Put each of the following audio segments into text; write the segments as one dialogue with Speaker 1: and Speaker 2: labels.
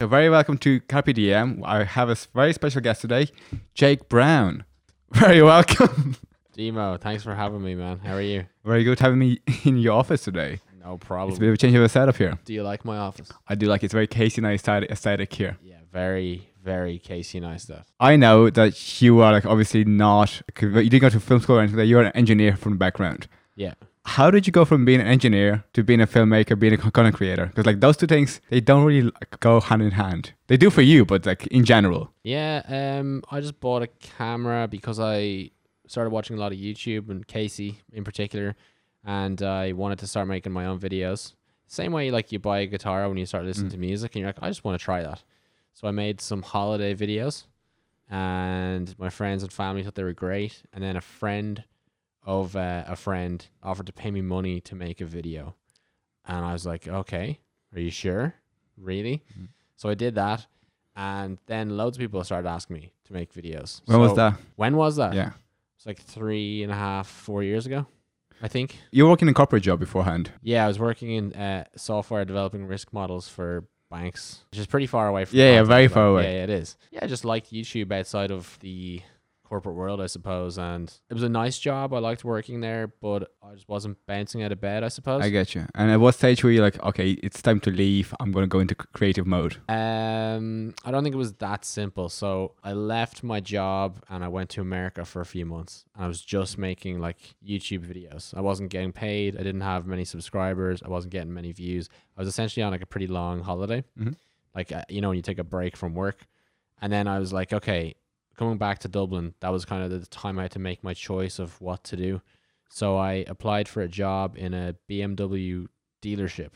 Speaker 1: So very welcome to Carpe Diem. I have a very special guest today, Jake Brown. Very welcome.
Speaker 2: Demo, thanks for having me, man. How are you?
Speaker 1: very good having me in your office today.
Speaker 2: No
Speaker 1: It's a
Speaker 2: problem.
Speaker 1: bit of a change of a setup here.
Speaker 2: Do you like my office?
Speaker 1: I do like it. it's very Casey Neistat, aesthetic here.
Speaker 2: Yeah, very, very Casey nice stuff.
Speaker 1: I know that you are like obviously not. You didn't go to film school or anything. You're an engineer from the background.
Speaker 2: Yeah.
Speaker 1: How did you go from being an engineer to being a filmmaker, being a content creator? Because like those two things, they don't really like, go hand in hand. They do for you, but like in general.
Speaker 2: Yeah, um, I just bought a camera because I started watching a lot of YouTube and Casey in particular, and I wanted to start making my own videos. Same way like you buy a guitar when you start listening
Speaker 1: Mm.
Speaker 2: to music, and you're like, I just want to try that. So I made some holiday videos, and my friends and family thought they were great. And then a friend of uh, a friend offered to pay me money to make a video, and I was like, okay, are you sure? Really?
Speaker 1: Mhm.
Speaker 2: So I did that, and then loads of people started asking me to make videos.
Speaker 1: When was that?
Speaker 2: When was that?
Speaker 1: Yeah.
Speaker 2: It's like three and a half, four years ago, I think.
Speaker 1: You were working in a corporate job beforehand.
Speaker 2: Yeah, I was working in uh, software developing risk models for banks, which is pretty far away from.
Speaker 1: Yeah, yeah, very far away.
Speaker 2: Yeah, yeah, it is. Yeah, I just liked YouTube outside of the corporate world, I suppose, and it was a nice job. I liked working there, but I just wasn't bouncing out of bed. I suppose.
Speaker 1: I get you. And at what stage were you like, okay, it's time to leave. I'm going to go into creative mode.
Speaker 2: Um, I don't think it was that simple. So I left my job and I went to America for a few months. And I was just making like YouTube videos. I wasn't getting paid. I didn't have many subscribers. I wasn't getting many views. I was essentially on like a pretty long holiday,
Speaker 1: Mhm.
Speaker 2: like uh, you know when you take a break from work. And then I was like, okay, coming back to Dublin, that was kind of the time I had to make my choice of what to do. So I applied for a job in a BMW dealership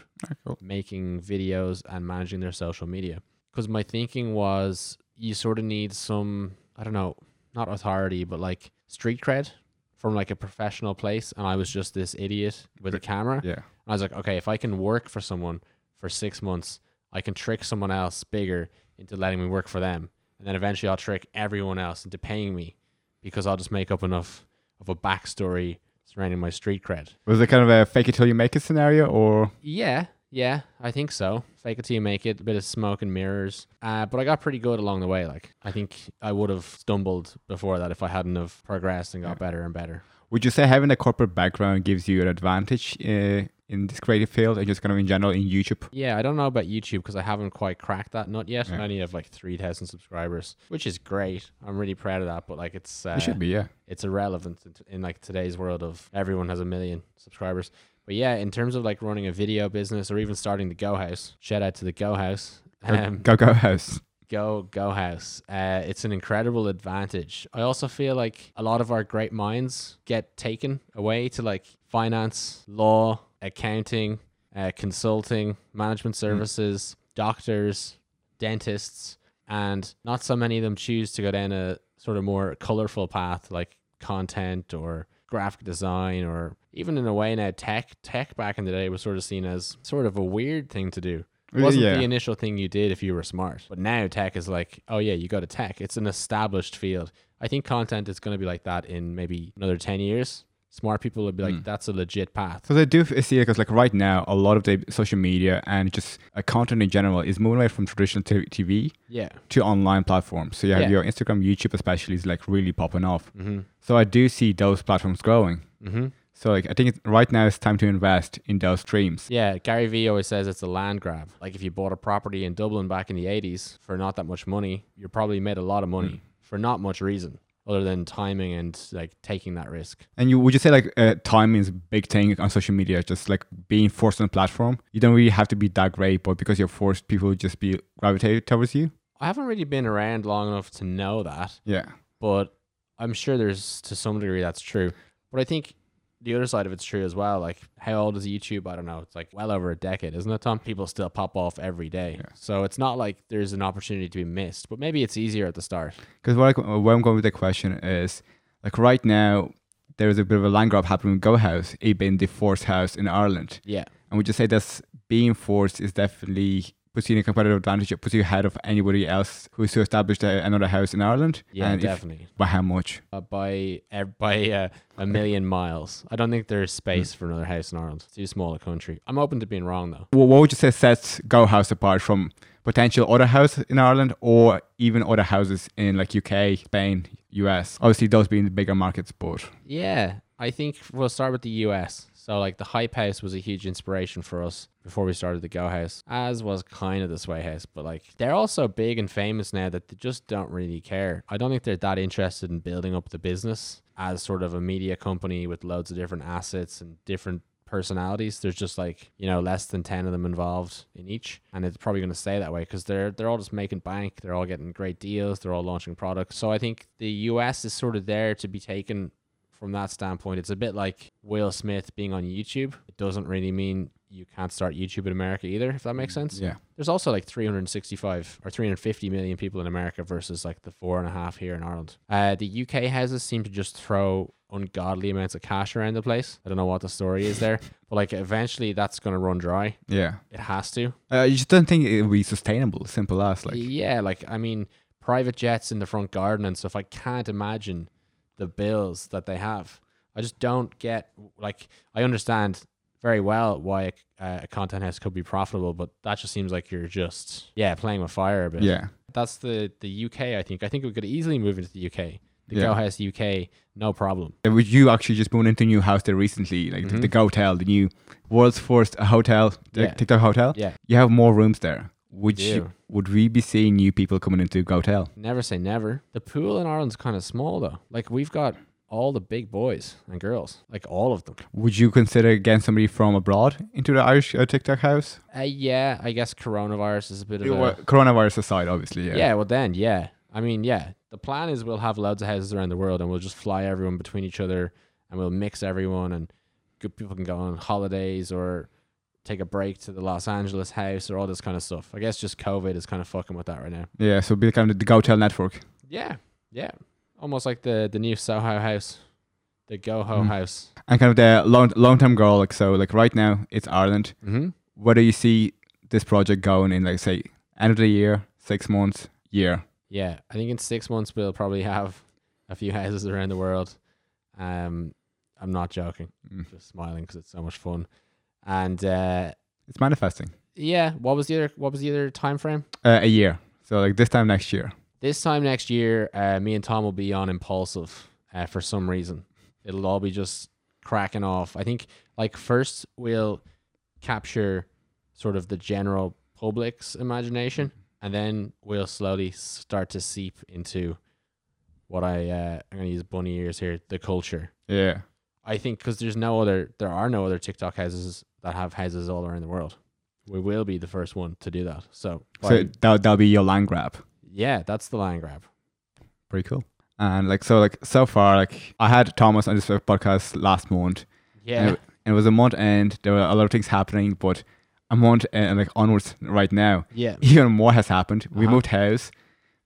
Speaker 1: cool.
Speaker 2: making videos and managing their social media. Because my thinking was you sort of need some, I don't know, not authority, but like street cred from like a professional place. And I was just this idiot with a camera.
Speaker 1: Yeah.
Speaker 2: And I was like, okay, if I can work for someone for six months, I can trick someone else bigger into letting me work for them. And then eventually I'll trick everyone else into paying me because I'll just make up enough of a backstory surrounding my street cred.
Speaker 1: Was it kind of a fake it till you make it scenario or?
Speaker 2: Yeah, yeah, I think so. Fake it till you make it, a bit of smoke and mirrors. Uh, but I got pretty good along the way. Like I think I would have stumbled before that if I hadn't have progressed and got
Speaker 1: Yeah.
Speaker 2: better and better.
Speaker 1: Would you say having a corporate background gives you an advantage uh, in this creative field and just kind of in general in YouTube?
Speaker 2: Yeah, I don't know about YouTube because I haven't quite cracked that nut yet.
Speaker 1: Yeah.
Speaker 2: I only have like three thousand subscribers, which is great. I'm really proud of that. But like it's uh,
Speaker 1: it should be, yeah.
Speaker 2: it's irrelevant in, in like today's world of everyone has a million subscribers. But yeah, in terms of like running a video business or even starting the Go House, shout out to the Go House.
Speaker 1: Go-
Speaker 2: Um,
Speaker 1: go go house.
Speaker 2: go go house uh, it's an incredible advantage i also feel like a lot of our great minds get taken away to like finance law accounting uh, consulting management services doctors dentists and not so many of them choose to go down a sort of more colorful path like content or graphic design or even in a way now tech tech back in the day was sort of seen as sort of a weird thing to do it wasn't
Speaker 1: yeah.
Speaker 2: the initial thing you did if you were smart. But now tech is like, oh yeah, you go to tech. It's an established field. I think content is going to be like that in maybe another 10 years. Smart people would be like,
Speaker 1: Mm.
Speaker 2: that's a legit path.
Speaker 1: So they do see it because like right now, a lot of the social media and just uh, content in general is moving away from traditional t- TV
Speaker 2: Yeah.
Speaker 1: to online platforms. So you have
Speaker 2: Yeah.
Speaker 1: your Instagram, YouTube especially is like really popping off.
Speaker 2: Mm-hmm.
Speaker 1: So I do see those platforms growing.
Speaker 2: Mm-hmm.
Speaker 1: So like I think it's, right now it's time to invest in those streams.
Speaker 2: Yeah. Gary Vee always says it's a land grab. Like if you bought a property in Dublin back in the 80s for not that much money, you probably made a lot of money for not much reason other than timing and like taking that risk.
Speaker 1: And you would you say like uh, timing is a big thing on social media, just like being forced on a platform. You don't really have to be that great, but because you're forced, people just be gravitated towards you.
Speaker 2: I haven't really been around long enough to know that.
Speaker 1: Yeah.
Speaker 2: but I'm sure there's to some degree that's true. But I think the other side of it's true as well. Like, how old is YouTube? I don't know. It's like well over a decade, isn't it, Tom? People still pop off every day.
Speaker 1: Yeah.
Speaker 2: So it's not like there's an opportunity to be missed, but maybe it's easier at the start.
Speaker 1: Because where, I, where I'm going with the question is, like right now, there's a bit of a land grab happening with Go House, it being the forced house in Ireland.
Speaker 2: Yeah.
Speaker 1: And would you say that's being forced is definitely puts you in a competitive advantage. It puts you ahead of anybody else who's to establish a, another house in Ireland.
Speaker 2: Yeah,
Speaker 1: and if-
Speaker 2: definitely.
Speaker 1: by how much?
Speaker 2: uh, by ev- by uh, a million miles. I don't think there's space for another house in Ireland. It's too small a country. I'm open to being wrong though.
Speaker 1: Well, what would you say sets Go House apart from potential other houses in Ireland or even other houses in like UK, Spain, US? Obviously, those being the bigger markets, but
Speaker 2: Yeah, I think we'll start with the US. So like the Hype House was a huge inspiration for us before we started the Go House, as was kind of the Sway House. But like they're also big and famous now that they just don't really care. I don't think they're that interested in building up the business as sort of a media company with loads of different assets and different personalities. There's just like you know less than ten of them involved in each, and it's probably going to stay that way because they're they're all just making bank. They're all getting great deals. They're all launching products. So I think the US is sort of there to be taken from that standpoint. It's a bit like Will Smith being on YouTube. It doesn't really mean you can't start YouTube in America either, if that makes sense.
Speaker 1: yeah.
Speaker 2: There's also like 365 or 350 million people in America versus like the four and a half here in Ireland. Uh, the UK houses seem to just throw ungodly amounts of cash around the place. I don't know what the story is there, but like eventually that's going to run dry.
Speaker 1: Yeah.
Speaker 2: It has to.
Speaker 1: Uh, you just don't think it would be sustainable, simple as like.
Speaker 2: yeah, like I mean, private jets in the front garden and stuff. I can't imagine the bills that they have. I just don't get like I understand very well why a, uh, a content house could be profitable, but that just seems like you're just yeah playing with fire a bit.
Speaker 1: Yeah.
Speaker 2: that's the the UK. I think I think we could easily move into the UK. The
Speaker 1: Yeah.
Speaker 2: Go House UK, no problem.
Speaker 1: Would you actually just moved into a new house there recently, like the,
Speaker 2: Mhm.
Speaker 1: the Go Hotel, the new world's first hotel, the
Speaker 2: Yeah.
Speaker 1: TikTok hotel?
Speaker 2: Yeah,
Speaker 1: You have more rooms there. Would
Speaker 2: We
Speaker 1: you? Would we be seeing new people coming into Go Hotel?
Speaker 2: never say never. The pool in Ireland's kind of small though. Like we've got all the big boys and girls, like all of them.
Speaker 1: Would you consider getting somebody from abroad into the Irish uh, TikTok house?
Speaker 2: Uh, yeah, I guess coronavirus is a bit of a
Speaker 1: well, coronavirus aside, obviously. Yeah.
Speaker 2: Yeah. well then, yeah. I mean, yeah. The plan is we'll have loads of houses around the world and we'll just fly everyone between each other and we'll mix everyone and good people can go on holidays or take a break to the Los Angeles house or all this kind of stuff. I guess just COVID is kind of fucking with that right now.
Speaker 1: Yeah. So be kind of the Go Hotel network.
Speaker 2: Yeah. Yeah. Almost like the the new Soho house, the GoHo
Speaker 1: Mm.
Speaker 2: house.
Speaker 1: and kind of the long long term goal. Like so, like right now it's Ireland.
Speaker 2: Mm-hmm.
Speaker 1: Where do you see this project going in, like say, end of the year, six months, year?
Speaker 2: Yeah, I think in six months we'll probably have a few houses around the world. Um, I'm not joking,
Speaker 1: Mm.
Speaker 2: just smiling because it's so much fun. And uh,
Speaker 1: It's manifesting.
Speaker 2: yeah, what was the other? What was the other time frame?
Speaker 1: Uh, a year. So like this time next year.
Speaker 2: This time next year, uh, me and Tom will be on Impulsive uh, for some reason. It'll all be just cracking off. I think like first we'll capture sort of the general public's imagination, and then we'll slowly start to seep into what I uh, I'm gonna use bunny ears here, the culture.
Speaker 1: Yeah.
Speaker 2: I think because there's no other, there are no other TikTok houses that have houses all around the world. We will be the first one to do that. So,
Speaker 1: So that that'll be your land grab.
Speaker 2: yeah, that's the land grab.
Speaker 1: Pretty cool. And like so, like so far, like I had Thomas on this podcast last month,
Speaker 2: Yeah,
Speaker 1: and it was a month end. There were a lot of things happening, but a month and like onwards right now,
Speaker 2: yeah,
Speaker 1: even more has happened. We
Speaker 2: Uh-huh.
Speaker 1: moved house.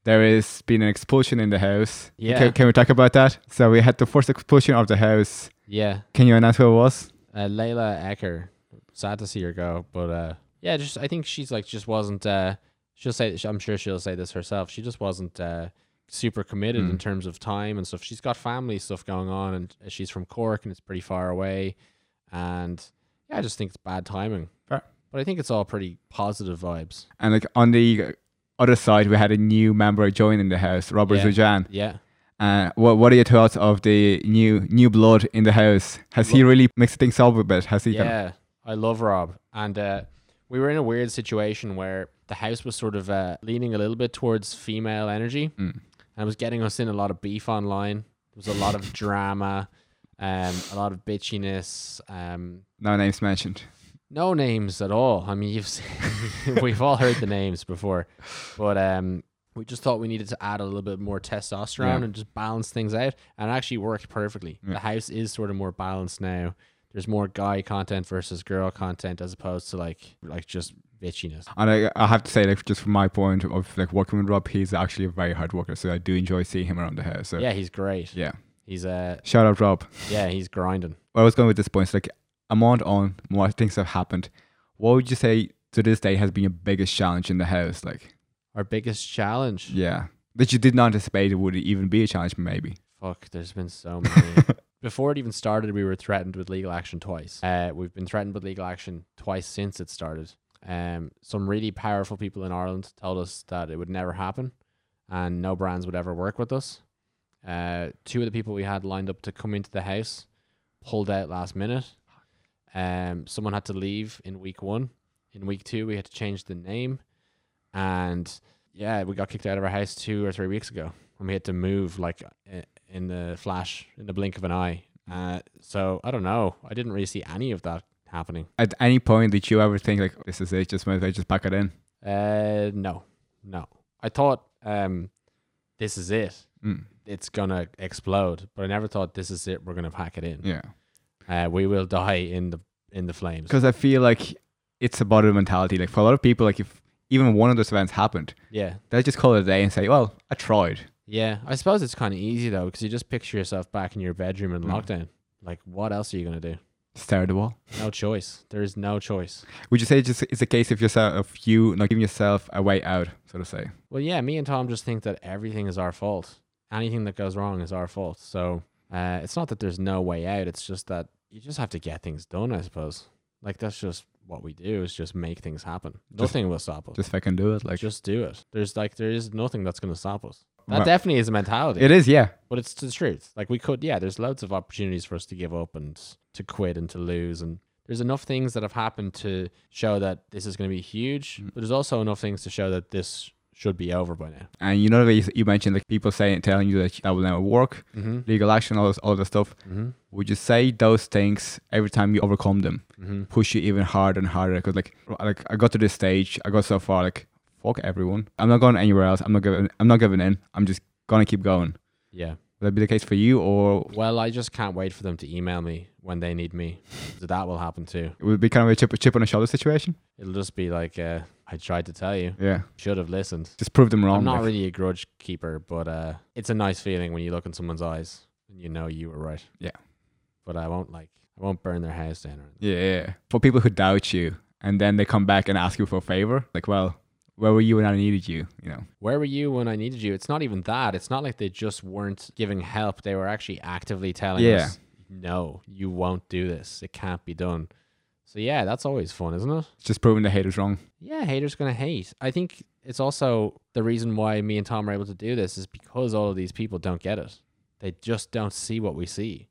Speaker 1: There has been an explosion in the house.
Speaker 2: Yeah.
Speaker 1: Can, can we talk about that? So we had the first explosion of the house.
Speaker 2: yeah.
Speaker 1: Can you announce who it was?
Speaker 2: Uh, Layla Ecker. Sad to see her go, but uh, yeah, just I think she's like just wasn't. Uh, she'll say. I'm sure she'll say this herself. She just wasn't uh, super committed in
Speaker 1: Mm.
Speaker 2: terms of time and stuff. She's got family stuff going on, and she's from Cork, and it's pretty far away. And yeah, I just think it's bad timing.
Speaker 1: Fair.
Speaker 2: But I think it's all pretty positive vibes.
Speaker 1: And like on the other side, we had a new member joining the house, Robert
Speaker 2: Yeah.
Speaker 1: Zujan.
Speaker 2: Yeah.
Speaker 1: Uh, what what are your thoughts of the new new blood in the house? Has he really mixed things up a bit? Has he?
Speaker 2: Yeah, I love Rob, and uh, we were in a weird situation where the house was sort of uh, leaning a little bit towards female energy,
Speaker 1: Mm.
Speaker 2: and it was getting us in a lot of beef online. There was a lot of drama, um, a lot of bitchiness. Um,
Speaker 1: no names mentioned.
Speaker 2: no names at all. I mean, you've seen, we've all heard the names before, but um, we just thought we needed to add a little bit more testosterone
Speaker 1: Yeah.
Speaker 2: and just balance things out, and it actually worked perfectly.
Speaker 1: Yeah.
Speaker 2: The house is sort of more balanced now. There's more guy content versus girl content as opposed to like like just bitchiness.
Speaker 1: And I, I have to say, like, just from my point of like working with Rob, he's actually a very hard worker. So I do enjoy seeing him around the house. So
Speaker 2: Yeah, he's great.
Speaker 1: yeah.
Speaker 2: He's uh
Speaker 1: Shout out Rob.
Speaker 2: yeah he's grinding.
Speaker 1: Where I was going with this point is like a month on, more things have happened. What would you say to this day has been your biggest challenge in the house? Like,
Speaker 2: Our biggest challenge.
Speaker 1: yeah, that you did not anticipate it would even be a challenge, maybe.
Speaker 2: Fuck, there's been so many. Before it even started, we were threatened with legal action twice. Uh, we've been threatened with legal action twice since it started. Um, some really powerful people in Ireland told us that it would never happen, and no brands would ever work with us. Uh, two of the people we had lined up to come into the house pulled out last minute. Um, someone had to leave in week one. In week two, we had to change the name, and yeah, we got kicked out of our house two or three weeks ago, and we had to move like i- in the flash, in the blink of an eye. Uh, so I don't know. I didn't really see any of that happening.
Speaker 1: At any point, did you ever think like, this is it? Just might as well just pack it in?
Speaker 2: Uh, no, no. I thought um, this is it.
Speaker 1: Mm.
Speaker 2: It's gonna explode, but I never thought this is it. We're gonna pack it in.
Speaker 1: Yeah.
Speaker 2: Uh, we will die in the in the flames.
Speaker 1: because I feel like it's about a mentality. Like for a lot of people, like if even one of those events happened,
Speaker 2: Yeah,
Speaker 1: they'll just call it a day and say, "Well, I tried."
Speaker 2: Yeah. I suppose it's kind of easy though, because you just picture yourself back in your bedroom in
Speaker 1: Mm.
Speaker 2: lockdown. Like, what else are you gonna do?
Speaker 1: Stare at the wall.
Speaker 2: No choice. There is no choice.
Speaker 1: Would you say it's just it's a case of yourself of you not giving yourself a way out, so to say?
Speaker 2: Well, yeah, me and Tom just think that everything is our fault. Anything that goes wrong is our fault. So uh, it's not that there's no way out. It's just that you just have to get things done, I suppose. Like that's just what we do is just make things happen.
Speaker 1: Just-
Speaker 2: nothing will stop us.
Speaker 1: Just fucking do it. Like
Speaker 2: just do it. There's like there is nothing that's going to stop us. That definitely is a mentality.
Speaker 1: it is, yeah.
Speaker 2: but it's the truth. Like we could, yeah. There's loads of opportunities for us to give up and to quit and to lose, and there's enough things that have happened to show that this is going to be huge.
Speaker 1: Mm.
Speaker 2: But there's also enough things to show that this should be over by now.
Speaker 1: And you know you- you mentioned like people saying telling you that that will never work,
Speaker 2: Mm-hmm.
Speaker 1: legal action, all this, all this stuff.
Speaker 2: Mm-hmm.
Speaker 1: Would you say those things every time you overcome them
Speaker 2: Mm-hmm.
Speaker 1: push you even harder and harder? Because like like I got to this stage, I got so far like fuck everyone. I'm not going anywhere else. I'm not giving. I'm not giving in. I'm just gonna keep going.
Speaker 2: Yeah.
Speaker 1: Would that be the case for you, or
Speaker 2: Well, I just can't wait for them to email me when they need me. So that will happen too.
Speaker 1: it would be kind of a chip, chip on the shoulder situation?
Speaker 2: It'll just be like, uh, I tried to tell you,
Speaker 1: Yeah,
Speaker 2: should have listened.
Speaker 1: just prove them wrong.
Speaker 2: I'm not
Speaker 1: like.
Speaker 2: really a grudge keeper, but uh, it's a nice feeling when you look in someone's eyes and you know you were right.
Speaker 1: Yeah.
Speaker 2: But I won't like, I won't burn their house down or anything.
Speaker 1: Yeah, yeah. For people who doubt you and then they come back and ask you for a favor, like, well, where were you when I needed you? You know,
Speaker 2: Where were you when I needed you? It's not even that. It's not like they just weren't giving help. They were actually actively telling
Speaker 1: Yeah.
Speaker 2: us, no, you won't do this. It can't be done. So yeah, that's always fun, isn't it?
Speaker 1: it's just proving the haters wrong.
Speaker 2: Yeah, haters gonna hate. I think it's also the reason why me and Tom are able to do this is because all of these people don't get it. They just don't see what we see,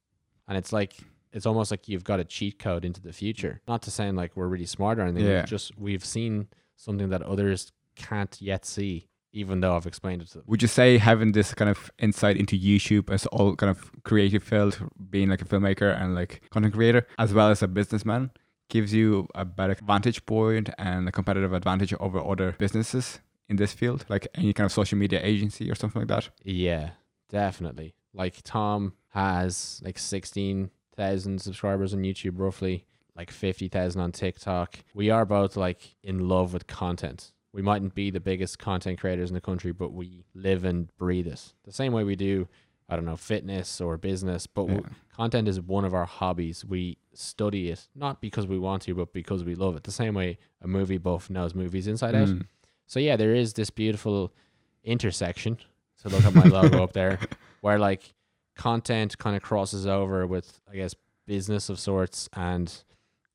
Speaker 2: and it's like it's almost like you've got a cheat code into the future. Not to sound like we're really smart or anything.
Speaker 1: Yeah.
Speaker 2: Just we've seen something that others can't yet see, even though I've explained it to them.
Speaker 1: Would you say having this kind of insight into YouTube as all kind of creative field, being like a filmmaker and like content creator, as well as a businessman, gives you a better vantage point and a competitive advantage over other businesses in this field, like any kind of social media agency or something like that?
Speaker 2: Yeah, definitely. Like Tom has like 16,000 subscribers on YouTube roughly, like 50,000 on TikTok. We are both like in love with content. We mightn't be the biggest content creators in the country, but we live and breathe it. The same way we do, I don't know, fitness or business, but w-
Speaker 1: Yeah.
Speaker 2: content is one of our hobbies. We study it not because we want to, but because we love it. The same way a movie buff knows movies inside out.
Speaker 1: Mm.
Speaker 2: So yeah, there is this beautiful intersection. So look at my logo up there, where like content kind of crosses over with I guess business of sorts, and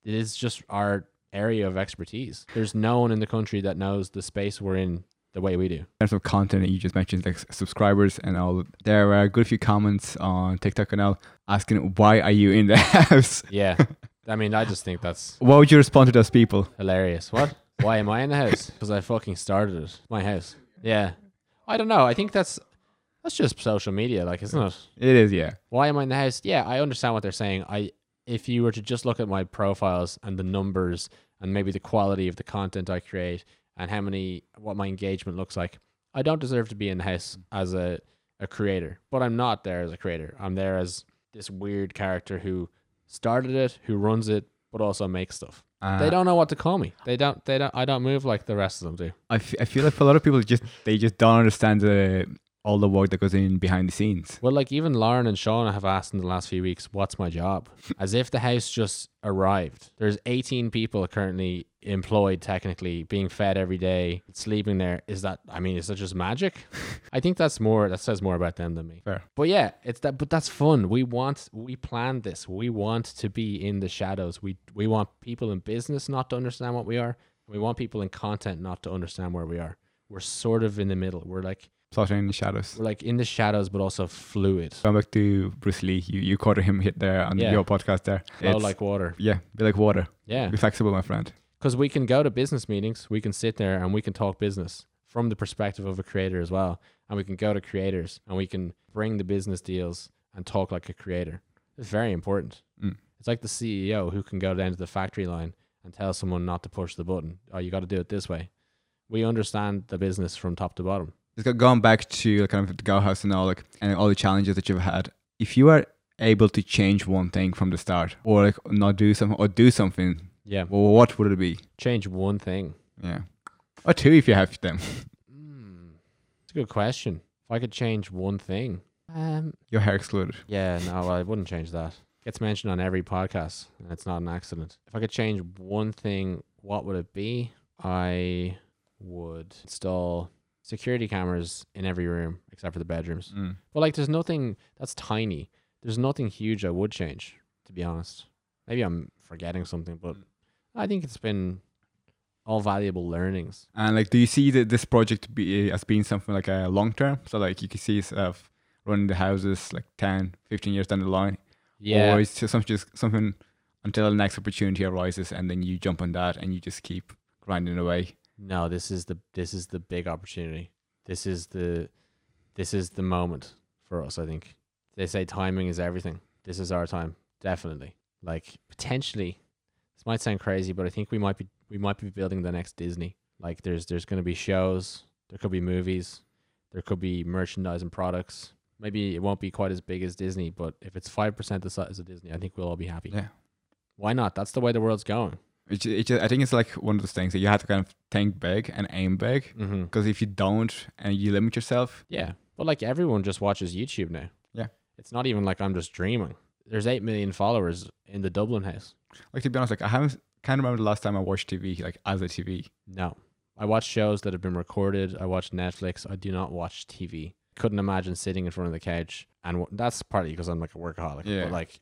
Speaker 2: it is just our area of expertise. There's no one in the country that knows the space we're in the way we do.
Speaker 1: in terms of content that you just mentioned, like subscribers and all, there were a good few comments on TikTok and all asking, why are you in the house?
Speaker 2: Yeah, I mean, I just think that's
Speaker 1: What would you respond to those people?
Speaker 2: hilarious. What? Why am I in the house? Because I fucking started it. My house. Yeah. I don't know. I think that's that's just social media, like, isn't it?
Speaker 1: It is, yeah.
Speaker 2: why am I in the house? Yeah, I understand what they're saying. I if you were to just look at my profiles and the numbers and maybe the quality of the content I create and how many what my engagement looks like, I don't deserve to be in the house as a, a creator. But I'm not there as a creator. I'm there as this weird character who started it, who runs it, but also makes stuff.
Speaker 1: Uh,
Speaker 2: they don't know what to call me. They don't they don't I don't move like the rest of them do.
Speaker 1: I, f- I feel like for a lot of people, just they just don't understand the all the work that goes in behind the scenes.
Speaker 2: Well, like even Lauren and Sean have asked in the last few weeks, "What's my job?" As if the house just arrived. There's 18 people currently employed technically, being fed every day, sleeping there. Is that? I mean, is that just magic? I think that's more. That says more about them than me.
Speaker 1: Fair.
Speaker 2: But yeah, it's that. But that's fun. We want. We planned this. We want to be in the shadows. We we want people in business not to understand what we are. We want people in content not to understand where we are. We're sort of in the middle. We're like
Speaker 1: Plotting in the shadows.
Speaker 2: we're like in the shadows, but also fluid.
Speaker 1: Going back to Bruce Lee, you, you quoted him hit there on
Speaker 2: Yeah.
Speaker 1: your podcast there.
Speaker 2: Flow
Speaker 1: It's-
Speaker 2: like water.
Speaker 1: yeah, be like water.
Speaker 2: Yeah.
Speaker 1: Be flexible, my friend.
Speaker 2: because we can go to business meetings, we can sit there and we can talk business from the perspective of a creator as well, and we can go to creators and we can bring the business deals and talk like a creator. It's very important.
Speaker 1: Mm.
Speaker 2: It's like the CEO who can go down to the factory line and tell someone not to push the button. Oh, you got to do it this way. We understand the business from top to bottom.
Speaker 1: Just go- going back to kind of the Go House and all like and all the challenges that you've had. If you are able to change one thing from the start, or like not do something, or do something,
Speaker 2: Yeah.
Speaker 1: well, what would it be?
Speaker 2: Change one thing.
Speaker 1: Yeah, or two if you have them.
Speaker 2: Mm, it's a good question. If I could change one thing, um,
Speaker 1: Your hair excluded.
Speaker 2: Yeah, no, I wouldn't change that. Gets mentioned on every podcast, and it's not an accident. If I could change one thing, what would it be? I would install security cameras in every room except for the bedrooms.
Speaker 1: Mm.
Speaker 2: But like, there's nothing that's tiny. There's nothing huge I would change, to be honest. Maybe I'm forgetting something, but I think it's been all valuable learnings.
Speaker 1: And like, do you see that this project be as being something like a long term? So like, you can see yourself running the houses like 10, 15 years down the line,
Speaker 2: Yeah,
Speaker 1: or it's just something, just something until the next opportunity arises, and then you jump on that and you just keep grinding away.
Speaker 2: No, this is the this is the big opportunity. This is the this is the moment for us, I think. They say timing is everything. This is our time, definitely. Like potentially this might sound crazy, but I think we might be we might be building the next Disney. Like there's there's going to be shows, there could be movies, there could be merchandise and products. Maybe it won't be quite as big as Disney, but if it's 5% the size of Disney, I think we'll all be happy.
Speaker 1: Yeah.
Speaker 2: Why not? That's the way the world's going.
Speaker 1: It, ju- it just, I think it's like one of those things that you have to kind of think big and aim big.
Speaker 2: Mm-hmm.
Speaker 1: Because if you don't and you limit yourself,
Speaker 2: Yeah. But like everyone just watches YouTube now.
Speaker 1: Yeah.
Speaker 2: It's not even like I'm just dreaming. There's 8 million followers in the Dublin house.
Speaker 1: like to be honest, like I haven't can't remember the last time I watched TV like as a TV.
Speaker 2: No. I watch shows that have been recorded. I watch Netflix. I do not watch TV. Couldn't imagine sitting in front of the couch. And w- that's partly because I'm like a workaholic.
Speaker 1: Yeah.
Speaker 2: But like,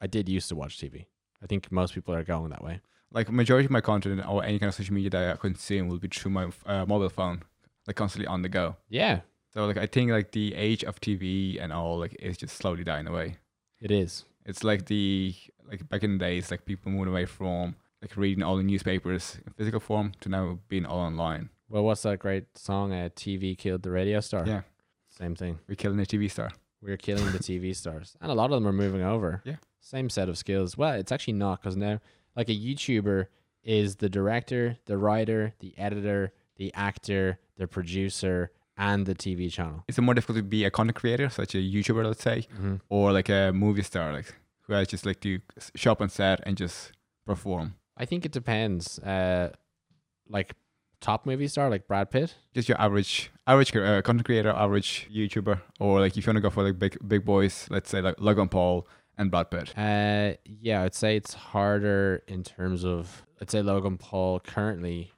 Speaker 2: I did used to watch TV. I think most people are going that way.
Speaker 1: Like majority of my content or any kind of social media that I consume will be through my uh, mobile phone, like constantly on the go.
Speaker 2: Yeah,
Speaker 1: So like I think like the age of TV and all like is just slowly dying away.
Speaker 2: it is.
Speaker 1: It's like the like back in the days like people moved away from like reading all the newspapers in physical form to now being all online.
Speaker 2: Well, what's that great song? Uh, TV killed the radio star.
Speaker 1: Yeah,
Speaker 2: Same thing.
Speaker 1: we're killing the TV star.
Speaker 2: We're killing the TV stars, and a lot of them are moving over.
Speaker 1: Yeah.
Speaker 2: same set of skills. Well, it's actually not because now, like a YouTuber is the director, the writer, the editor, the actor, the producer, and the TV channel.
Speaker 1: Is it more difficult to be a content creator, such a YouTuber, let's say,
Speaker 2: Mm-hmm.
Speaker 1: or like a movie star, like who has just like to show up on set and just perform?
Speaker 2: I think it depends. Uh, like top movie star, like Brad Pitt.
Speaker 1: Just your average, average uh, content creator, average YouTuber, or like if you want to go for like big, big boys, let's say like Logan Paul and Brad Pitt.
Speaker 2: Uh, yeah, I'd say it's harder in terms of. I'd say Logan Paul currently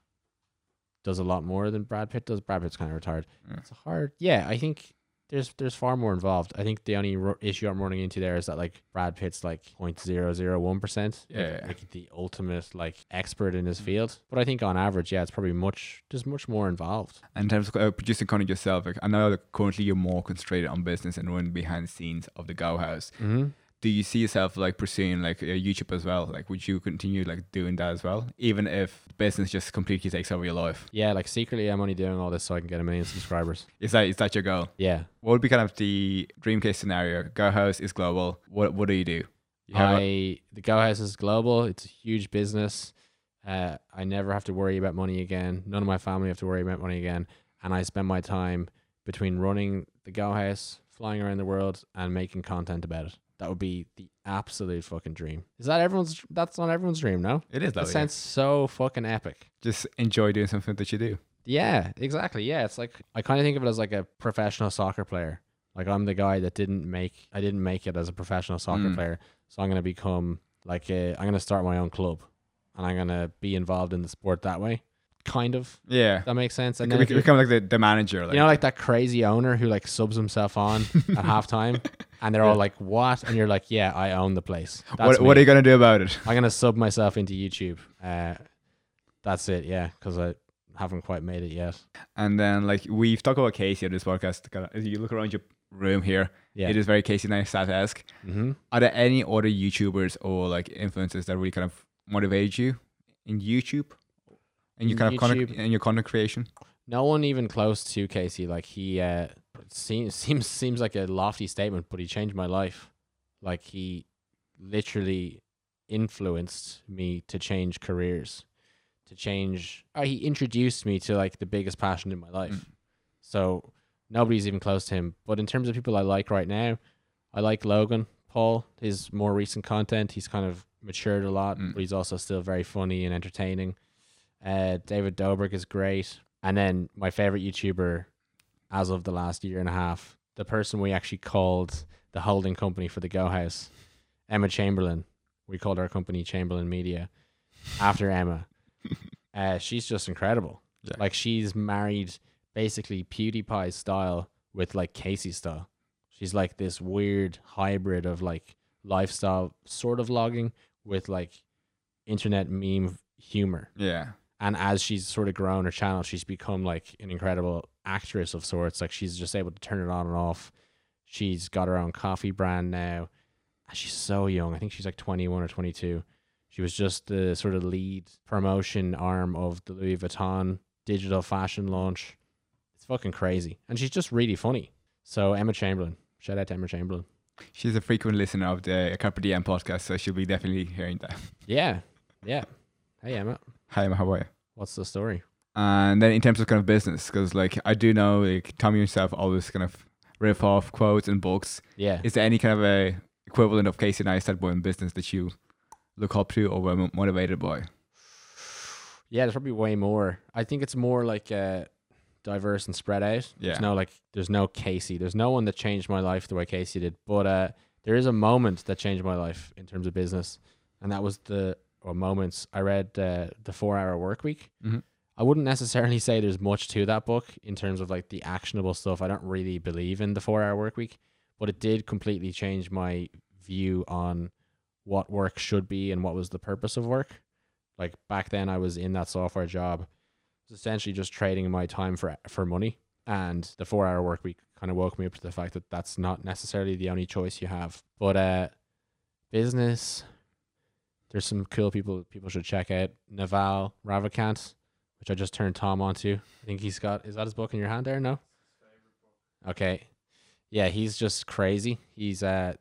Speaker 2: does a lot more than Brad Pitt does. Brad Pitt's kind of retired.
Speaker 1: Yeah.
Speaker 2: It's hard. Yeah, I think there's there's far more involved. I think the only ro- issue I'm running into there is that like Brad Pitt's like 0.001 percent.
Speaker 1: Yeah. Mm.
Speaker 2: like the ultimate like expert in his field. But I think on average, yeah, it's probably much just much more involved.
Speaker 1: And in terms of uh, producing content yourself, like I know that currently you're more concentrated on business and running behind the scenes of the Go House.
Speaker 2: Mm-hmm.
Speaker 1: Do you see yourself like pursuing like YouTube as well? Like, would you continue like doing that as well, even if business just completely takes over your life?
Speaker 2: Yeah, like secretly, I'm only doing all this so I can get a million subscribers.
Speaker 1: Is that is that your goal?
Speaker 2: Yeah,
Speaker 1: What would be kind of the dream case scenario? Go House is global. What what do you do? You have a-
Speaker 2: I the Go House is global. It's a huge business. Uh, I never have to worry about money again. None of my family have to worry about money again. And I spend my time between running the Go House, flying around the world, and making content about it. That would be the absolute fucking dream. Is that everyone's? That's not everyone's dream, no?
Speaker 1: it is
Speaker 2: That
Speaker 1: lovely.
Speaker 2: sounds so fucking epic.
Speaker 1: Just enjoy doing something that you do.
Speaker 2: Yeah, exactly. Yeah, it's like I kind of think of it as like a professional soccer player. Like I'm the guy that didn't make I didn't make it as a professional soccer
Speaker 1: Mm.
Speaker 2: player, so I'm gonna become like I'm gonna start my own club. and I'm gonna be involved in the sport that way. Kind of.
Speaker 1: Yeah.
Speaker 2: That makes sense. And then if you,
Speaker 1: become like the, the manager. Like,
Speaker 2: you know, like that crazy owner who like subs himself on at halftime, and they're all like, "What?" And you're like, "Yeah, I own the place. That's
Speaker 1: what, what are
Speaker 2: me.
Speaker 1: you gonna do about it?
Speaker 2: I'm gonna sub myself into YouTube. Uh, that's it. Yeah, because I haven't quite made it yet.
Speaker 1: And then like we've talked about Casey on this podcast. Kinda, you look around your room here,
Speaker 2: Yeah.
Speaker 1: it is very Casey Neistat esque.
Speaker 2: mm-hmm.
Speaker 1: Are there any other YouTubers or like influencers that really kind of motivated you in YouTube?
Speaker 2: In
Speaker 1: kind of content, in your content creation?
Speaker 2: No one even close to Casey. Like he uh, seems seems seems like a lofty statement, but he changed my life. Like he literally influenced me to change careers, to change. Uh, he introduced me to like the biggest passion in my life.
Speaker 1: Mm.
Speaker 2: So nobody's even close to him. But in terms of people I like right now, I like Logan Paul. His more recent content, he's kind of matured a lot,
Speaker 1: Mm.
Speaker 2: but he's also still very funny and entertaining. Uh, David Dobrik is great. And then my favorite YouTuber as of the last year and a half, the person we actually called the holding company for the Go House, Emma Chamberlain. We called our company Chamberlain Media after Emma. Uh, she's just incredible.
Speaker 1: Yeah.
Speaker 2: Like she's married basically PewDiePie style with like Casey style. She's like this weird hybrid of like lifestyle sort of vlogging with like internet meme humor
Speaker 1: Yeah.
Speaker 2: And as she's sort of grown her channel she's become like an incredible actress of sorts. Like she's just able to turn it on and off. She's got her own coffee brand now. And she's so young. I think she's like 21 or 22 she was just the sort of lead promotion arm of the louis vuitton digital fashion launch. It's fucking crazy. And she's just really funny. So emma chamberlain. Shout out to emma chamberlain.
Speaker 1: She's a frequent listener of the Carpe Diem podcast, so she'll be definitely hearing that.
Speaker 2: yeah. Yeah hey emma
Speaker 1: Hi, Emma, how are you?
Speaker 2: what's the story
Speaker 1: And then in terms of kind of business, because like I do know, like Tommy yourself always kind of riff off quotes and books.
Speaker 2: yeah
Speaker 1: Is there any kind of a equivalent of Casey Neistat boy in business that you look up to or were motivated by?
Speaker 2: Yeah, there's probably way more. I think it's more like uh, diverse and spread out.
Speaker 1: Yeah.
Speaker 2: There's no like, there's no Casey. There's no one that changed my life the way Casey did. But uh, there is a moment that changed my life in terms of business, and that was the or moments I read uh, the Four Hour Work Week.
Speaker 1: Mhm.
Speaker 2: I wouldn't necessarily say there's much to that book in terms of like the actionable stuff. I don't really believe in the Four Hour Work Week, but it did completely change my view on what work should be and what was the purpose of work. Like back then, I was in that software job, It was essentially just trading my time for for money. And the four hour work week kind of woke me up to the fact that that's not necessarily the only choice you have. But uh, business, there's some cool people people should check out. Naval Ravikant, which I just turned Tom onto. I think he's got is that his book in your hand there? No. Okay. Yeah, he's just crazy. He's uh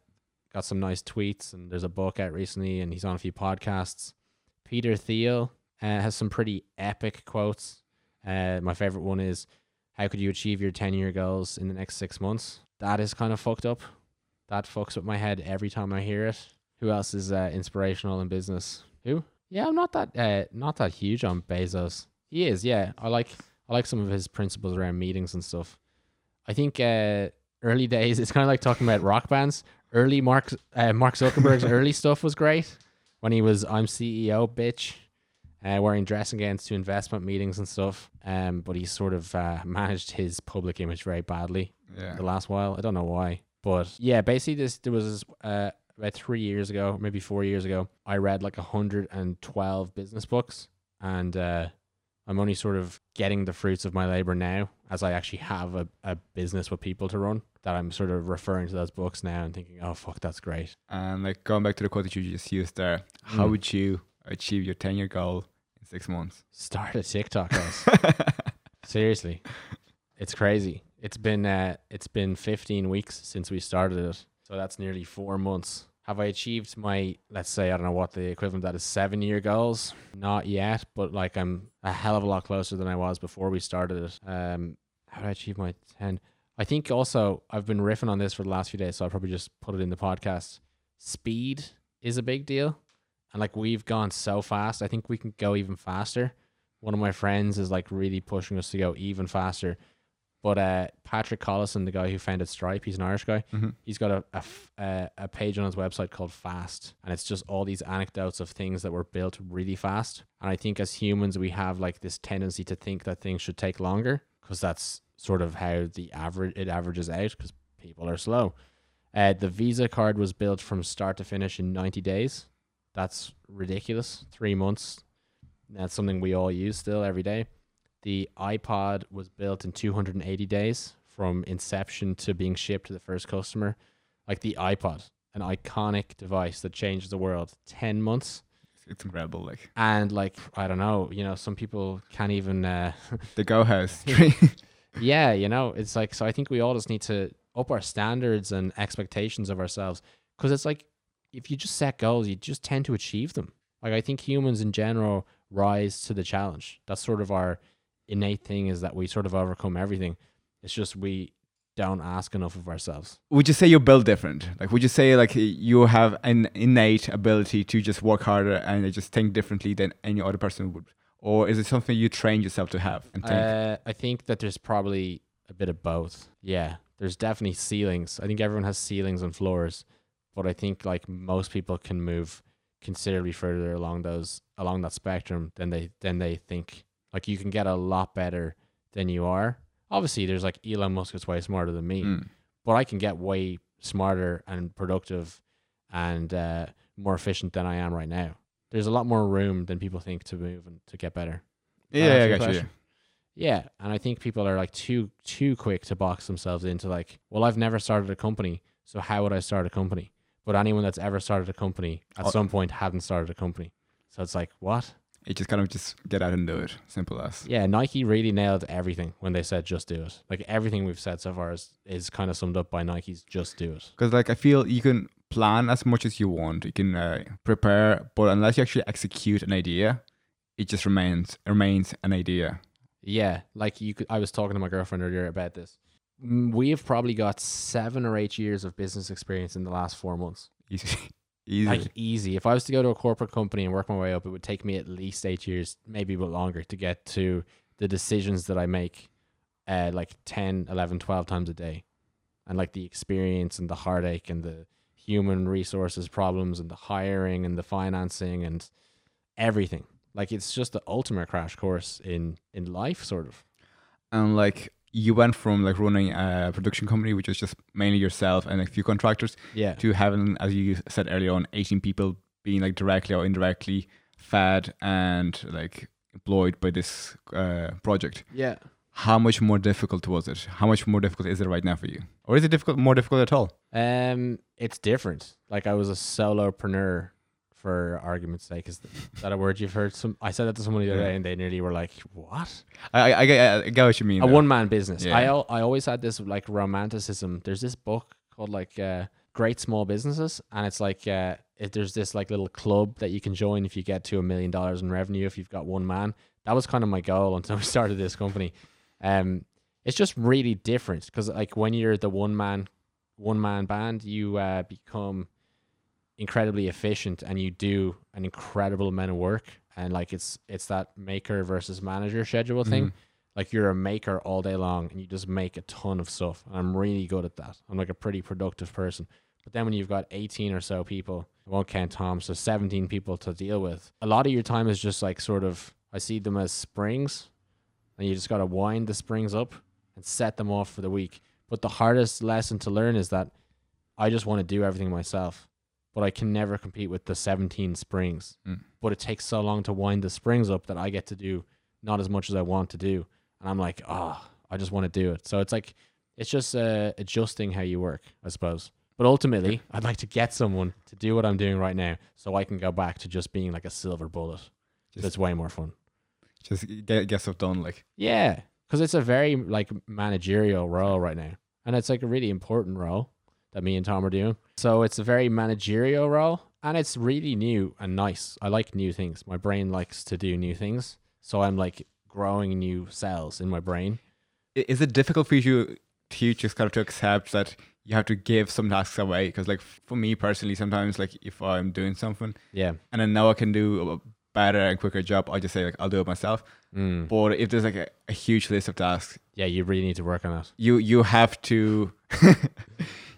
Speaker 2: got some nice tweets and there's a book out recently and he's on a few podcasts. Peter Thiel uh, has some pretty epic quotes. Uh, my favorite one is, "How could you achieve your ten year goals in the next six months?" That is kind of fucked up. That fucks with my head every time I hear it. Who else is uh, inspirational in business? Who? Yeah, I'm not that uh, not that huge on Bezos. He is, yeah. I like I like some of his principles around meetings and stuff. I think uh, early days. It's kind of like talking about rock bands. Early Mark uh, Mark Zuckerberg's early stuff was great when he was I'm CEO bitch, uh, wearing dressing gowns to investment meetings and stuff. Um, but he sort of uh, managed his public image very badly
Speaker 1: Yeah.
Speaker 2: the last while. I don't know why, but yeah, basically this there was uh, about three years ago, maybe four years ago. I read like hundred and twelve business books, and uh, I'm only sort of getting the fruits of my labor now, as I actually have a, a business with people to run. That I'm sort of referring to those books now and thinking, oh fuck, that's great.
Speaker 1: And like going back to the quote that you just used there, how
Speaker 2: Mm.
Speaker 1: would you achieve your 10 year goal in six months?
Speaker 2: Start a TikTok, guys. Seriously, it's crazy. It's been uh, it's been 15 weeks since we started it, so that's nearly four months. Have I achieved my let's say I don't know what the equivalent of that is seven year goals? Not yet, but like I'm a hell of a lot closer than I was before we started it. Um, how did I achieve my 10? I think also I've been riffing on this for the last few days, so I'll probably just put it in the podcast. Speed is a big deal, and like we've gone so fast. I think we can go even faster one of my friends is like really pushing us to go even faster. But uh, Patrick Collison, the guy who founded Stripe, he's an Irish guy.
Speaker 1: Mhm.
Speaker 2: He's got a a a page on his website called Fast, and it's just all these anecdotes of things that were built really fast. And I think as humans, we have like this tendency to think that things should take longer because that's sort of how the average it averages out because people are slow. Uh, the Visa card was built from start to finish in 90 days. That's ridiculous. Three months. That's something we all use still every day. The iPod was built in 280 days from inception to being shipped to the first customer. Like the iPod, an iconic device that changed the world. 10 months.
Speaker 1: It's incredible. Like
Speaker 2: And like, I don't know, you know, some people can't even, uh,
Speaker 1: the Go House.
Speaker 2: yeah, you know, it's like, so I think we all just need to up our standards and expectations of ourselves. Cause it's like, if you just set goals, you just tend to achieve them. Like, I think humans in general rise to the challenge. That's sort of our innate thing is that we sort of overcome everything. It's just we don't ask enough of ourselves.
Speaker 1: would you say you're built different? Like, would you say like you have an innate ability to just work harder and just think differently than any other person would, or is it something you train yourself to have and think?
Speaker 2: Uh, I think that there's probably a bit of both. Yeah, there's definitely ceilings. I think everyone has ceilings and floors, but I think like most people can move considerably further along those along that spectrum than they than they think. Like you can get a lot better than you are. Obviously, there's like Elon Musk is way smarter than me,
Speaker 1: Mm.
Speaker 2: but I can get way smarter and productive and uh, more efficient than I am right now. There's a lot more room than people think to move and to get better.
Speaker 1: Yeah,
Speaker 2: answer
Speaker 1: I got you.
Speaker 2: Yeah, and I think people are like too too quick to box themselves into like, well, I've never started a company, so how would I start a company? But anyone that's ever started a company at
Speaker 1: Oh.
Speaker 2: some point hadn't started a company. So it's like, what?
Speaker 1: It just kind of just get out and do it. Simple as.
Speaker 2: Yeah, Nike really nailed everything when they said just do it. Like everything we've said so far is, is kind of summed up by Nike's just do it.
Speaker 1: Because like I feel you can plan as much as you want, you can uh, prepare, but unless you actually execute an idea, it just remains remains an idea.
Speaker 2: Yeah, like you could I was talking to my girlfriend earlier about this. Mm, We have probably got 7 or 8 years of business experience in the last 4 months.
Speaker 1: Easy,
Speaker 2: like easy. If I was to go to a corporate company and work my way up, it would take me at least eight years, maybe a bit longer, to get to the decisions that I make, uh, like 10, 11, 12 times a day. And like the experience and the heartache and the human resources problems and the hiring and the financing and everything. Like it's just the ultimate crash course in in life, sort of.
Speaker 1: and like you went from like running a production company, which was just mainly yourself and a few contractors,
Speaker 2: Yeah.
Speaker 1: to having, as you said earlier on, 18 people being like directly or indirectly fed and like employed by this uh, project.
Speaker 2: Yeah.
Speaker 1: How much more difficult was it? How much more difficult is it right now for you? Or is it difficult, more difficult at all?
Speaker 2: Um, it's different. Like I was a solopreneur for argument's sake. Is that a word you've heard? Some I said that to somebody the other day, and they nearly were like, "What?"
Speaker 1: I, I, I, get- I get what you mean.
Speaker 2: A
Speaker 1: though.
Speaker 2: one man business.
Speaker 1: Yeah.
Speaker 2: I al- I always had this like romanticism. There's this book called like uh, Great Small Businesses, and it's like uh, if there's this like little club that you can join if you get to a million dollars in revenue if you've got one man. That was kind of my goal until we started this company. Um, it's just really different because like when you're the one man one man band, you uh, become incredibly efficient and you do an incredible amount of work. And like it's it's that maker versus manager schedule thing.
Speaker 1: Mhm.
Speaker 2: like you're a maker all day long and you just make a ton of stuff. And i'm really good at that. I'm like a pretty productive person. But then when you've got 18 or so people i won't count tom so 17 people to deal with a lot of your time is just like sort of i see them as springs. And you just got to wind the springs up and set them off for the week. But the hardest lesson to learn is that i just want to do everything myself but i can never compete with the 17 springs
Speaker 1: Mm.
Speaker 2: but it takes so long to wind the springs up that i get to do not as much as i want to do and I'm like, oh, I just want to do it. So it's like, it's just uh, adjusting how you work, I suppose. But ultimately, I'd like to get someone to do what I'm doing right now, so I can go back to just being like a silver bullet.
Speaker 1: Just-
Speaker 2: That's way more fun.
Speaker 1: Just get, get stuff done. Like,
Speaker 2: Yeah, because it's a very like managerial role right now, and it's like a really important role that me and Tom are doing. So it's a very managerial role, and it's really new and nice. I like new things. My brain likes to do new things, so I'm like growing new cells in my brain.
Speaker 1: is it difficult for you to just kind of to accept that you have to give some tasks away? Because like for me personally, sometimes like if I'm doing something
Speaker 2: Yeah.
Speaker 1: and I know I can do a better and quicker job, I just say like I'll do it myself.
Speaker 2: Mm.
Speaker 1: But if there's like a, a huge list of tasks,
Speaker 2: Yeah, you really need to work on that.
Speaker 1: you you have to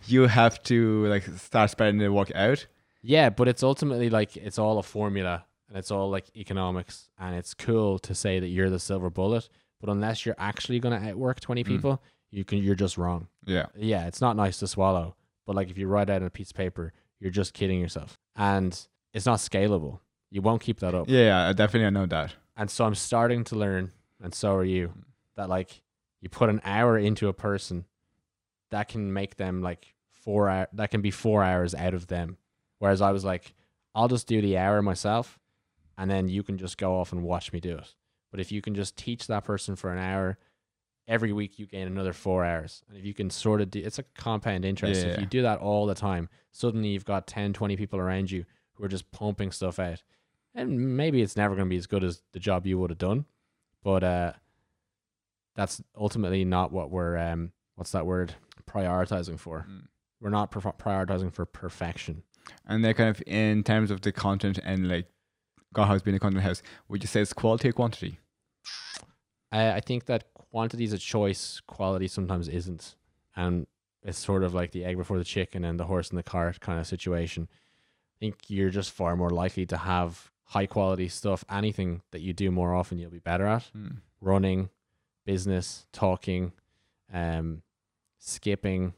Speaker 1: you have to like start spreading the work out.
Speaker 2: Yeah, but it's ultimately like it's all a formula and it's all like economics and it's cool to say that you're the silver bullet, but unless you're actually going to outwork 20
Speaker 1: Mm.
Speaker 2: people, you can you're just wrong.
Speaker 1: Yeah.
Speaker 2: Yeah, it's not nice to swallow, but like if you write out on a piece of paper, you're just kidding yourself. And it's not scalable. You won't keep that up.
Speaker 1: Yeah, I definitely I know that.
Speaker 2: And so I'm starting to learn, and so are you, that like you put an hour into a person, that can make them like four hour, that can be four hours out of them. Whereas I was like, I'll just do the hour myself, and then you can just go off and watch me do it. But if you can just teach that person for an hour, every week you gain another four hours. And if you can sort of do, it's a compound interest. If you do that all the time, suddenly you've got 10, 20 people around you who are just pumping stuff out and maybe it's never going to be as good as the job you would have done but uh that's ultimately not what we're um what's that word prioritizing for
Speaker 1: Mm.
Speaker 2: we're not pro- prioritizing for perfection
Speaker 1: And then kind of in terms of the content and like God House being a content house, would you say it's quality or quantity?
Speaker 2: I, I think that quantity is a choice quality sometimes isn't and it's sort of like the egg before the chicken and the horse in the cart kind of situation i think you're just far more likely to have high quality stuff anything that you do more often you'll be better at
Speaker 1: Hmm.
Speaker 2: running, business, talking, um, skipping,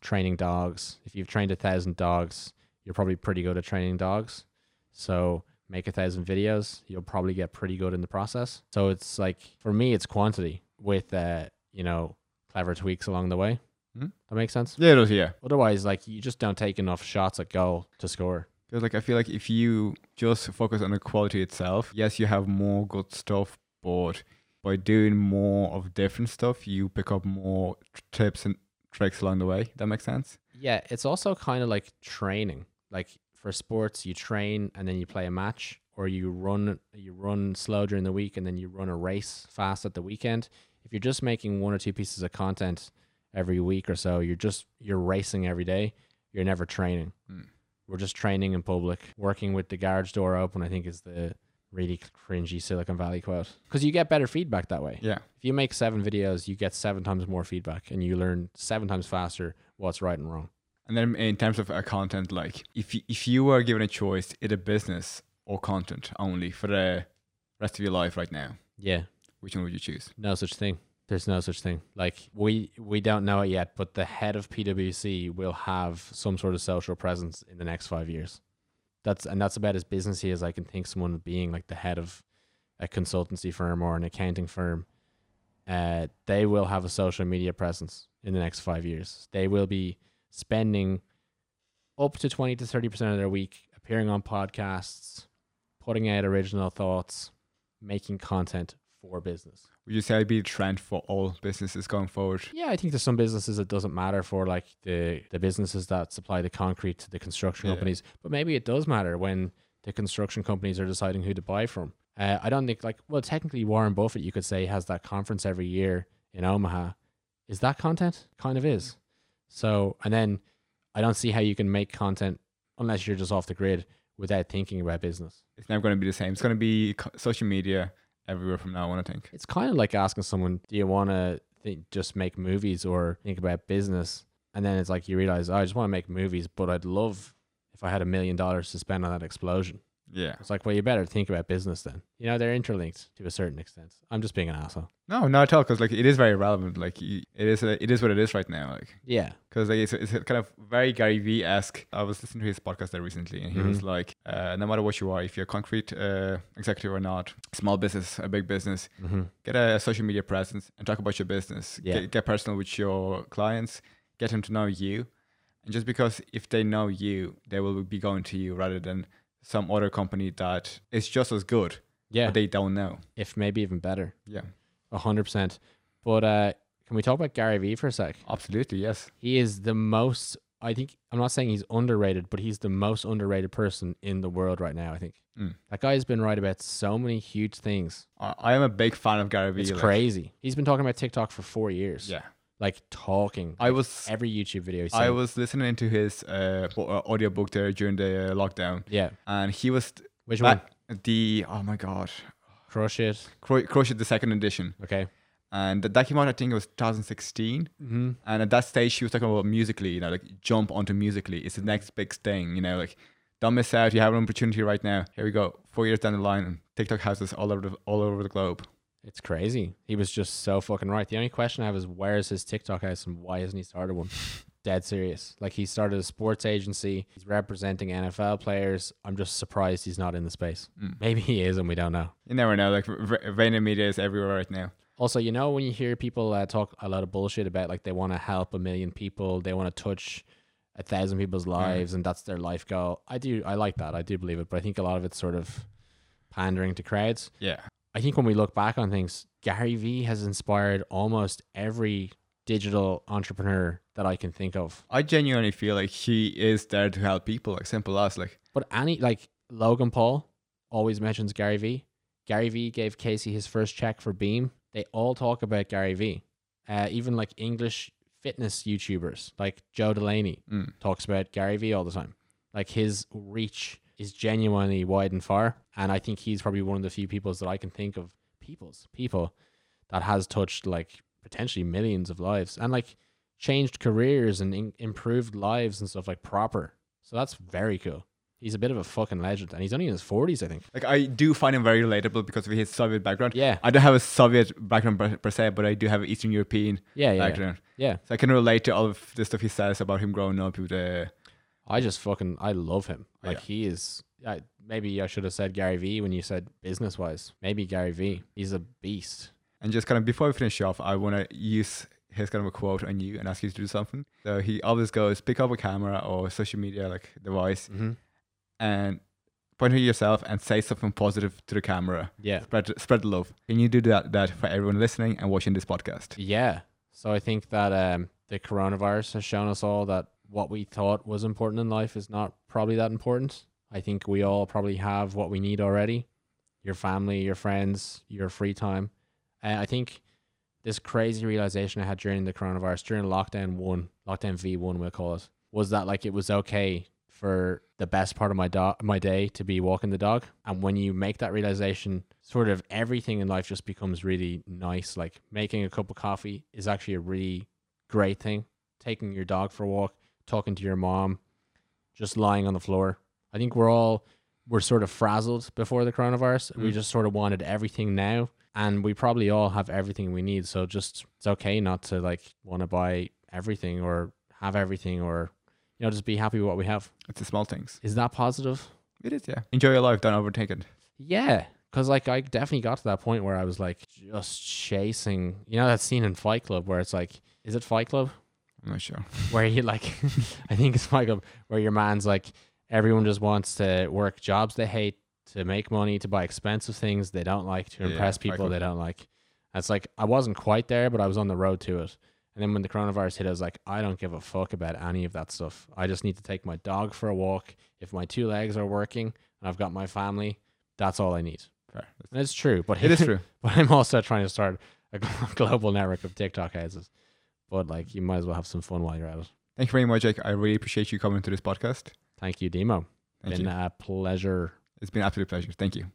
Speaker 2: training dogs. If you've trained a thousand dogs, you're probably pretty good at training dogs. So make a thousand videos, you'll probably get pretty good in the process. So it's like for me, it's quantity with uh, you know, clever tweaks along the way.
Speaker 1: Hmm.
Speaker 2: That makes sense.
Speaker 1: Yeah, it does, yeah.
Speaker 2: Otherwise, like you just don't take enough shots at goal to score.
Speaker 1: Because like I feel like if you just focus on the quality itself, yes, you have more good stuff, but by doing more of different stuff, you pick up more tips and tricks along the way. That makes sense.
Speaker 2: Yeah, it's also kind of like training. Like for sports, you train and then you play a match, or you run you run slow during the week and then you run a race fast at the weekend. If you're just making one or two pieces of content every week or so, you're just you're racing every day. You're never training.
Speaker 1: Hmm.
Speaker 2: We're just training in public, working with the garage door open. I think is the really cringy Silicon Valley quote because you get better feedback that way.
Speaker 1: Yeah.
Speaker 2: If you make seven videos, you get seven times more feedback and you learn seven times faster what's right and wrong.
Speaker 1: And then in terms of uh, content, like if you, if you were given a choice, either business or content only for the rest of your life right now,
Speaker 2: Yeah,
Speaker 1: which one would you choose?
Speaker 2: no such thing. There's no such thing. Like we we don't know it yet, but the head of PwC will have some sort of social presence in the next five years. That's and that's about as businessy as I can think someone being like the head of a consultancy firm or an accounting firm. Uh, they will have a social media presence in the next five years. They will be spending up to twenty to thirty percent of their week appearing on podcasts, putting out original thoughts, making content for business.
Speaker 1: Would you say it'd be a trend for all businesses going forward?
Speaker 2: Yeah, I think there's some businesses it doesn't matter for like the the businesses that supply the concrete to the construction
Speaker 1: Yeah.
Speaker 2: companies, but maybe it does matter when the construction companies are deciding who to buy from. Uh, I don't think like well, technically Warren Buffett you could say has that conference every year in Omaha. Is that content? Kind of is. So and then I don't see how you can make content unless you're just off the grid without thinking about business.
Speaker 1: It's never going to be the same. It's going to be social media everywhere from now on, I think.
Speaker 2: It's kind of like asking someone, "Do you want to think just make movies or think about business?" And then it's like you realize, oh, "I just want to make movies, but I'd love if I had a million dollars to spend on that explosion."
Speaker 1: Yeah.
Speaker 2: It's like, well, you better think about business then. You know, they're interlinked to a certain extent. I'm just being an asshole.
Speaker 1: No, not at all. Because like it is very relevant. Like it is, it is what it is right now. Like
Speaker 2: Yeah,
Speaker 1: because like, it's, it's kind of very Gary Vee esque. I was listening to his podcast there recently, and he was
Speaker 2: Mhm.
Speaker 1: like, uh, "No matter what you are, if you're a concrete uh, executive or not, small business, a big business,
Speaker 2: mm-hmm.
Speaker 1: get a social media presence and talk about your business.
Speaker 2: Yeah.
Speaker 1: Get, get personal with your clients. Get them to know you, and just because if they know you, they will be going to you rather than some other company that is just as good,
Speaker 2: yeah.
Speaker 1: but they don't know.
Speaker 2: if maybe even better,
Speaker 1: Yeah,
Speaker 2: a hundred percent. But uh, can we talk about Gary Vee for a sec?
Speaker 1: absolutely. Yes.
Speaker 2: He is the most. I think I'm not saying he's underrated, but he's the most underrated person in the world right now. I think
Speaker 1: Mm.
Speaker 2: that guy has been right about so many huge things.
Speaker 1: I, I am a big fan of Gary Vee.
Speaker 2: It's
Speaker 1: like-
Speaker 2: crazy. He's been talking about TikTok for four years.
Speaker 1: Yeah.
Speaker 2: Like talking.
Speaker 1: I was
Speaker 2: every YouTube video.
Speaker 1: I was listening to his uh, uh, audiobook there during the uh, lockdown,
Speaker 2: Yeah.
Speaker 1: and he was
Speaker 2: Which one?
Speaker 1: The oh my god,
Speaker 2: Crush it.
Speaker 1: Cru- Crush It, the second edition,
Speaker 2: Okay.
Speaker 1: and that came out I think it was 2016.
Speaker 2: Mm-hmm.
Speaker 1: And at that stage, she was talking about Musical.ly, you know, like jump onto Musical.ly. It's the next big thing, you know, like don't miss out. You have an opportunity right now. Here we go. Four years down the line, TikTok has this all over the all over the globe.
Speaker 2: It's crazy. He was just so fucking right. The only question I have is where's his TikTok house and why hasn't he started one? Dead serious. Like he started a sports agency. He's representing NFL players. I'm just surprised he's not in the space.
Speaker 1: Mm.
Speaker 2: Maybe he is and we don't know.
Speaker 1: You never know. Like VaynerMedia is everywhere right now.
Speaker 2: Also, you know when you hear people uh, talk a lot of bullshit about like they want to help a million people, they want to touch a thousand people's lives, and that's their life goal. I do, I like that. I do believe it, but I think a lot of it's sort of pandering to crowds.
Speaker 1: Yeah.
Speaker 2: I think when we look back on things, Gary Vee has inspired almost every digital entrepreneur that I can think of.
Speaker 1: I genuinely feel like he is there to help people, like simple as like
Speaker 2: But any like Logan Paul always mentions Gary Vee. Gary Vee gave Casey his first check for Beme. They all talk about Gary Vee. Uh, even like English fitness YouTubers like Joe Delaney
Speaker 1: mm,
Speaker 2: talks about Gary Vee all the time. Like his reach is genuinely wide and far, and I think he's probably one of the few peoples that I can think of peoples people that has touched like potentially millions of lives and like changed careers and in- improved lives and stuff like proper. So that's very cool. He's a bit of a fucking legend, and he's only in his forties, I think.
Speaker 1: like I do find him very relatable because of his Soviet background.
Speaker 2: Yeah,
Speaker 1: I don't have a Soviet background per, per se, but I do have an Eastern European
Speaker 2: yeah, yeah,
Speaker 1: background,
Speaker 2: yeah.
Speaker 1: so I can relate to all of the stuff he says about him growing up with the.
Speaker 2: I just fucking I love him.
Speaker 1: Oh,
Speaker 2: Like
Speaker 1: yeah.
Speaker 2: he is. I, maybe I should have said Gary Vee when you said business wise. Maybe Gary Vee. He's a beast.
Speaker 1: And just kind of before we finish off, I want to use his kind of a quote on you and ask you to do something. So he always goes, pick up a camera or social media like device
Speaker 2: Mm-hmm.
Speaker 1: and point at yourself and say something positive to the camera.
Speaker 2: Yeah.
Speaker 1: Spread spread the love. Can you do that that for everyone listening and watching this podcast?
Speaker 2: Yeah. So I think that um, the coronavirus has shown us all that what we thought was important in life is not probably that important. I think we all probably have what we need already your family, your friends, your free time. And I think this crazy realization I had during the coronavirus, during lockdown one, lockdown V1, we'll call it, was that like it was okay for the best part of my dog my day to be walking the dog and when you make that realization sort of everything in life just becomes really nice like making a cup of coffee is actually a really great thing taking your dog for a walk talking to your mom just lying on the floor i think we're all we're sort of frazzled before the coronavirus we
Speaker 1: Mm.
Speaker 2: just sort of wanted everything now and we probably all have everything we need so just it's okay not to like want to buy everything or have everything or you know just be happy with what we have
Speaker 1: It's the small things.
Speaker 2: is that positive
Speaker 1: It is, yeah. Enjoy your life, don't overtake it.
Speaker 2: yeah because like i definitely got to that point where i was like just chasing you know that scene in fight club where it's like is it fight club
Speaker 1: I'm not sure.
Speaker 2: where you like i think it's like club where your man's like everyone just wants to work jobs they hate to make money to buy expensive things they don't like to impress
Speaker 1: Fight
Speaker 2: people they don't like. It's like i wasn't quite there but i was on the road to it. And then when the coronavirus hit i was like i don't give a fuck about any of that stuff. I just need to take my dog for a walk. If my two legs are working and i've got my family that's all i need.
Speaker 1: Fair.
Speaker 2: and it's true but
Speaker 1: It is true.
Speaker 2: but i'm also trying to start a global network of tiktok houses but like you might as well have some fun while you're at it
Speaker 1: Thank you very much, Jake. I really appreciate you coming to this podcast.
Speaker 2: thank you demo
Speaker 1: Thank
Speaker 2: been
Speaker 1: you.
Speaker 2: a pleasure
Speaker 1: It's been an absolute pleasure. Thank you.